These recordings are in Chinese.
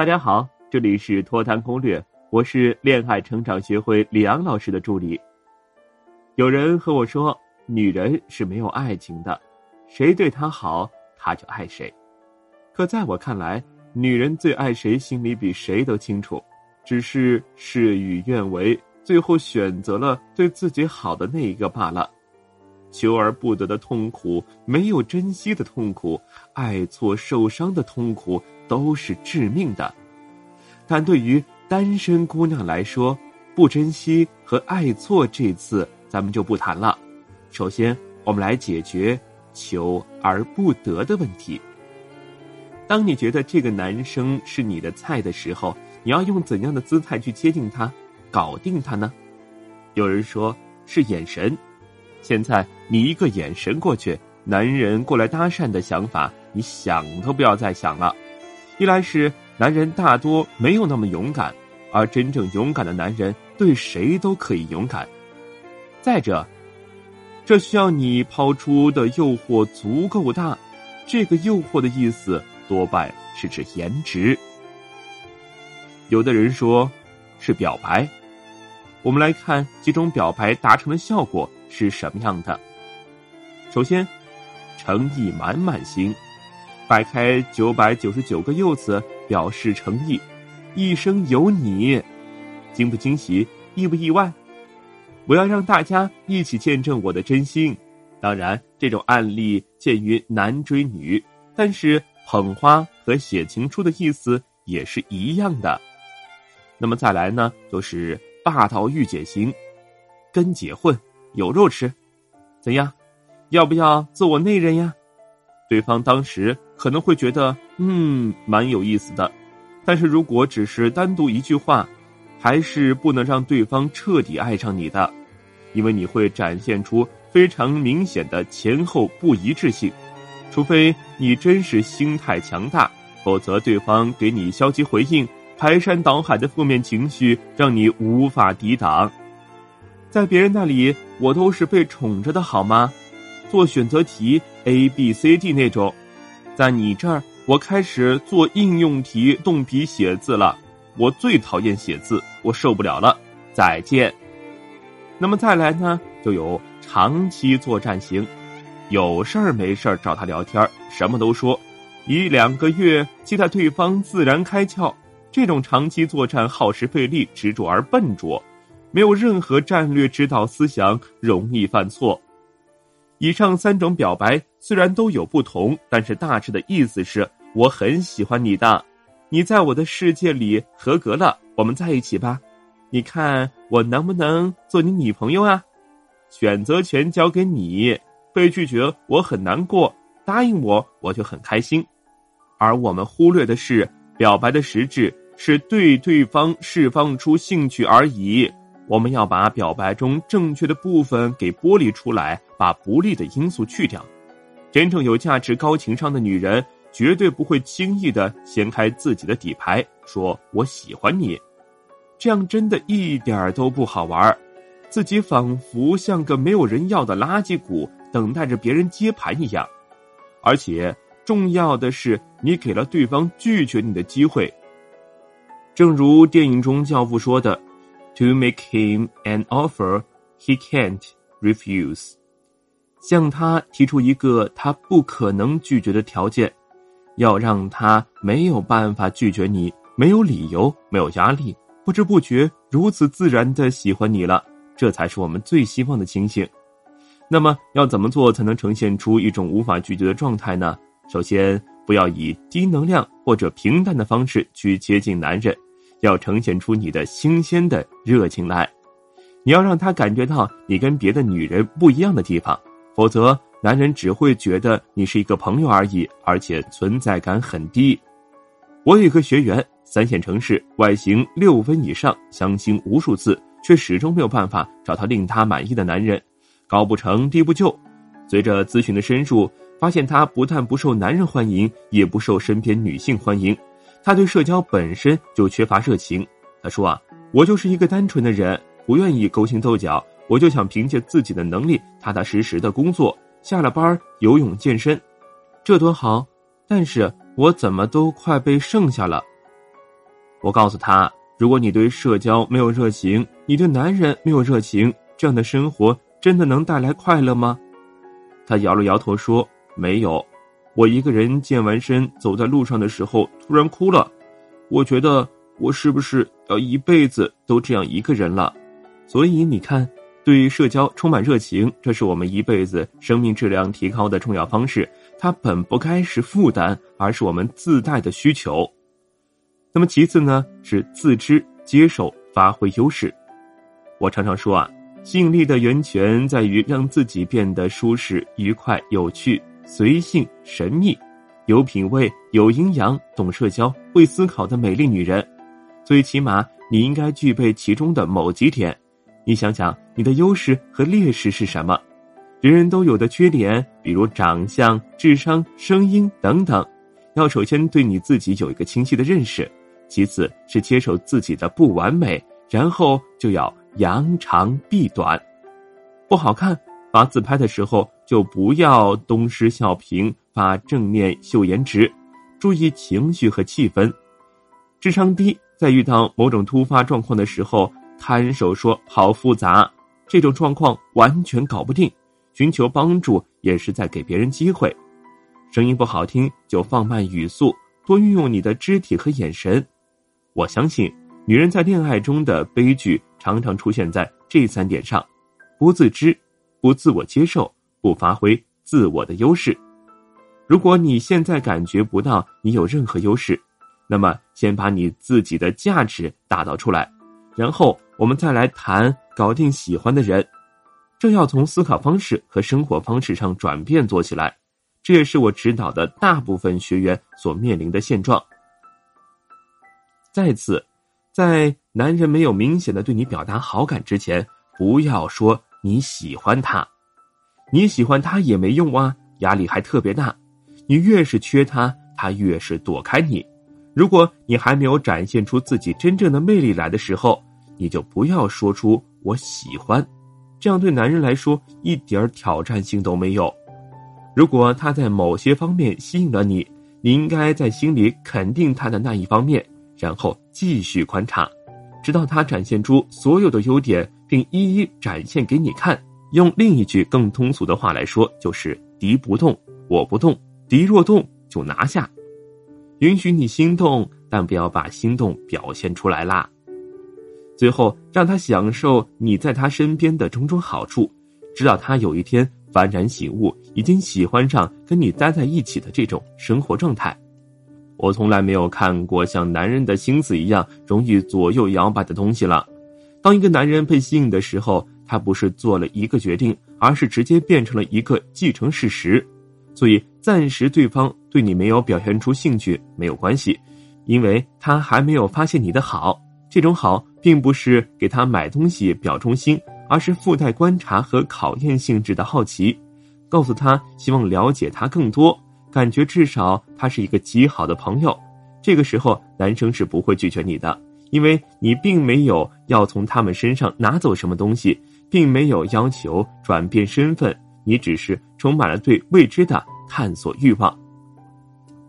大家好，这里是脱单攻略，我是恋爱成长学会李昂老师的助理。有人和我说，女人是没有爱情的，谁对她好，她就爱谁。可在我看来，女人最爱谁，心里比谁都清楚，只是事与愿违，最后选择了对自己好的那一个罢了。求而不得的痛苦，没有珍惜的痛苦，爱错受伤的痛苦，都是致命的。但对于单身姑娘来说，不珍惜和爱错这次咱们就不谈了。首先，我们来解决求而不得的问题。当你觉得这个男生是你的菜的时候，你要用怎样的姿态去接近他，搞定他呢？有人说是眼神。现在你一个眼神过去，男人过来搭讪的想法，你想都不要再想了。一来是男人大多没有那么勇敢，而真正勇敢的男人对谁都可以勇敢。再者，这需要你抛出的诱惑足够大，这个诱惑的意思多半是指颜值。有的人说，是表白。我们来看几种表白达成的效果。是什么样的？首先，诚意满满型，摆开九百九十九个柚子表示诚意，一生有你，惊不惊喜，意不意外？我要让大家一起见证我的真心。当然，这种案例见于男追女，但是捧花和写情书的意思也是一样的。那么再来呢，就是霸道御姐型，跟结婚。有肉吃，怎样？要不要做我内人呀？对方当时可能会觉得，嗯，蛮有意思的。但是如果只是单独一句话，还是不能让对方彻底爱上你的，因为你会展现出非常明显的前后不一致性。除非你真是心态强大，否则对方给你消极回应，排山倒海的负面情绪让你无法抵挡。在别人那里，我都是被宠着的，好吗？做选择题 A B C D 那种，在你这儿，我开始做应用题，动笔写字了。我最讨厌写字，我受不了了。再见。那么再来呢，就有长期作战型，有事儿没事儿找他聊天，什么都说，一两个月期待对方自然开窍。这种长期作战耗时费力，执着而笨拙。没有任何战略指导思想，容易犯错。以上三种表白虽然都有不同，但是大致的意思是：我很喜欢你的，你在我的世界里合格了，我们在一起吧。你看我能不能做你女朋友啊？选择权交给你，被拒绝我很难过，答应我我就很开心。而我们忽略的是，表白的实质是对对方释放出兴趣而已。我们要把表白中正确的部分给剥离出来，把不利的因素去掉。真正有价值、高情商的女人，绝对不会轻易的掀开自己的底牌，说我喜欢你，这样真的一点都不好玩自己仿佛像个没有人要的垃圾股，等待着别人接盘一样。而且重要的是，你给了对方拒绝你的机会。正如电影中教父说的。To make him an offer he can't refuse，向他提出一个他不可能拒绝的条件，要让他没有办法拒绝你，没有理由，没有压力，不知不觉如此自然的喜欢你了，这才是我们最希望的情形。那么要怎么做才能呈现出一种无法拒绝的状态呢？首先，不要以低能量或者平淡的方式去接近男人。要呈现出你的新鲜的热情来，你要让他感觉到你跟别的女人不一样的地方，否则男人只会觉得你是一个朋友而已，而且存在感很低。我有一个学员，三线城市，外形六分以上，相亲无数次，却始终没有办法找到令他满意的男人，高不成低不就。随着咨询的深入，发现他不但不受男人欢迎，也不受身边女性欢迎。他对社交本身就缺乏热情。他说：“啊，我就是一个单纯的人，不愿意勾心斗角，我就想凭借自己的能力，踏踏实实的工作，下了班游泳健身，这多好。但是我怎么都快被剩下了。我告诉他，如果你对社交没有热情，你对男人没有热情，这样的生活真的能带来快乐吗？他摇了摇头说：“没有。”我一个人健完身走在路上的时候，突然哭了。我觉得我是不是要一辈子都这样一个人了？所以你看，对于社交充满热情，这是我们一辈子生命质量提高的重要方式。它本不该是负担，而是我们自带的需求。那么其次呢，是自知、接受、发挥优势。我常常说啊，吸引力的源泉在于让自己变得舒适、愉快、有趣。随性、神秘、有品味、有营养、懂社交、会思考的美丽女人，最起码你应该具备其中的某几点。你想想，你的优势和劣势是什么？人人都有的缺点，比如长相、智商、声音等等，要首先对你自己有一个清晰的认识，其次是接受自己的不完美，然后就要扬长避短。不好看，发自拍的时候。就不要东施效颦，发正面秀颜值，注意情绪和气氛。智商低，在遇到某种突发状况的时候，摊手说好复杂，这种状况完全搞不定，寻求帮助也是在给别人机会。声音不好听，就放慢语速，多运用你的肢体和眼神。我相信，女人在恋爱中的悲剧常常出现在这三点上：不自知，不自我接受。不发挥自我的优势。如果你现在感觉不到你有任何优势，那么先把你自己的价值打造出来，然后我们再来谈搞定喜欢的人。这要从思考方式和生活方式上转变做起来，这也是我指导的大部分学员所面临的现状。再次，在男人没有明显的对你表达好感之前，不要说你喜欢他。你喜欢他也没用啊，压力还特别大。你越是缺他，他越是躲开你。如果你还没有展现出自己真正的魅力来的时候，你就不要说出“我喜欢”，这样对男人来说一点挑战性都没有。如果他在某些方面吸引了你，你应该在心里肯定他的那一方面，然后继续观察，直到他展现出所有的优点，并一一展现给你看。用另一句更通俗的话来说，就是“敌不动，我不动；敌若动，就拿下。”允许你心动，但不要把心动表现出来啦。最后，让他享受你在他身边的种种好处，直到他有一天幡然醒悟，已经喜欢上跟你待在一起的这种生活状态。我从来没有看过像男人的心思一样容易左右摇摆的东西了。当一个男人被吸引的时候，他不是做了一个决定，而是直接变成了一个既成事实，所以暂时对方对你没有表现出兴趣没有关系，因为他还没有发现你的好。这种好并不是给他买东西表忠心，而是附带观察和考验性质的好奇，告诉他希望了解他更多，感觉至少他是一个极好的朋友。这个时候，男生是不会拒绝你的，因为你并没有要从他们身上拿走什么东西。并没有要求转变身份，你只是充满了对未知的探索欲望。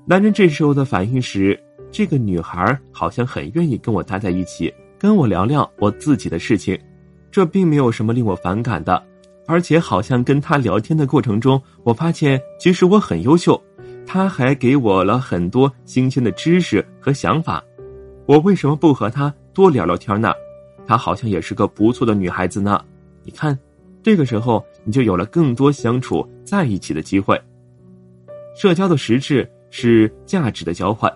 男人这时候的反应是：这个女孩好像很愿意跟我待在一起，跟我聊聊我自己的事情，这并没有什么令我反感的。而且好像跟他聊天的过程中，我发现其实我很优秀，他还给我了很多新鲜的知识和想法。我为什么不和她多聊聊天呢？她好像也是个不错的女孩子呢。你看，这个时候你就有了更多相处在一起的机会。社交的实质是价值的交换，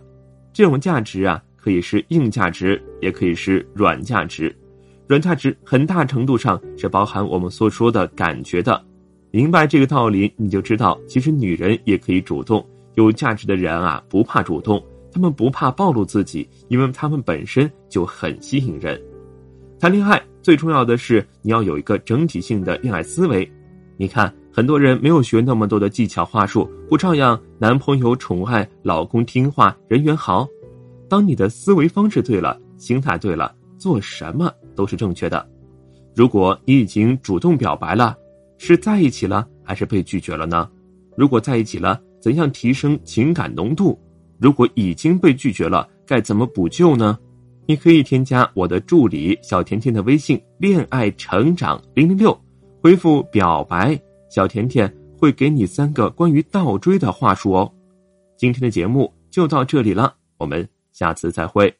这种价值啊，可以是硬价值，也可以是软价值。软价值很大程度上是包含我们所说的感觉的。明白这个道理，你就知道，其实女人也可以主动。有价值的人啊，不怕主动，他们不怕暴露自己，因为他们本身就很吸引人。谈恋爱。最重要的是，你要有一个整体性的恋爱思维。你看，很多人没有学那么多的技巧话术，不照样男朋友宠爱，老公听话，人缘好。当你的思维方式对了，心态对了，做什么都是正确的。如果你已经主动表白了，是在一起了还是被拒绝了呢？如果在一起了，怎样提升情感浓度？如果已经被拒绝了，该怎么补救呢？你可以添加我的助理小甜甜的微信“恋爱成长零零六”，回复“表白”，小甜甜会给你三个关于倒追的话术哦。今天的节目就到这里了，我们下次再会。